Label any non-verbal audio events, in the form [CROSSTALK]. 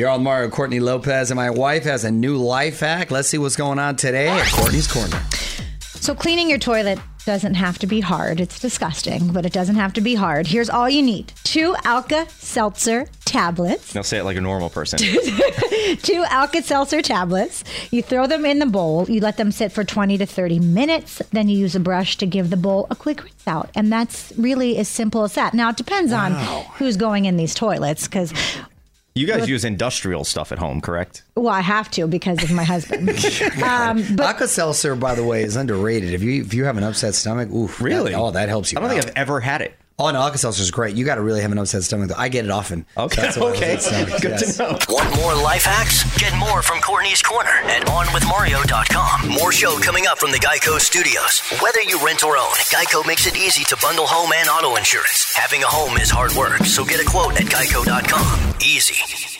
You're on Mario Courtney Lopez, and my wife has a new life hack. Let's see what's going on today at Courtney's Corner. So, cleaning your toilet doesn't have to be hard. It's disgusting, but it doesn't have to be hard. Here's all you need two Alka Seltzer tablets. Now say it like a normal person. [LAUGHS] two Alka Seltzer tablets. You throw them in the bowl. You let them sit for 20 to 30 minutes. Then you use a brush to give the bowl a quick rinse out. And that's really as simple as that. Now, it depends on who's going in these toilets because You guys use industrial stuff at home, correct? Well, I have to because of my husband. [LAUGHS] um, but Alka Seltzer, by the way, is underrated. If you if you have an upset stomach, oof, Really? that- oh, that helps you. I don't think out. I've ever had it. Oh, no, Alka Seltzer is great. You got to really have an upset stomach. Though. I get it often. Okay, That's why I okay. have upset stomach, Good yes. to know. Want more life hacks? Get more from Courtney's Corner at OnWithMario.com. More show coming up from the Geico Studios. Whether you rent or own, Geico makes it easy to bundle home and auto insurance. Having a home is hard work, so get a quote at Geico.com. Easy.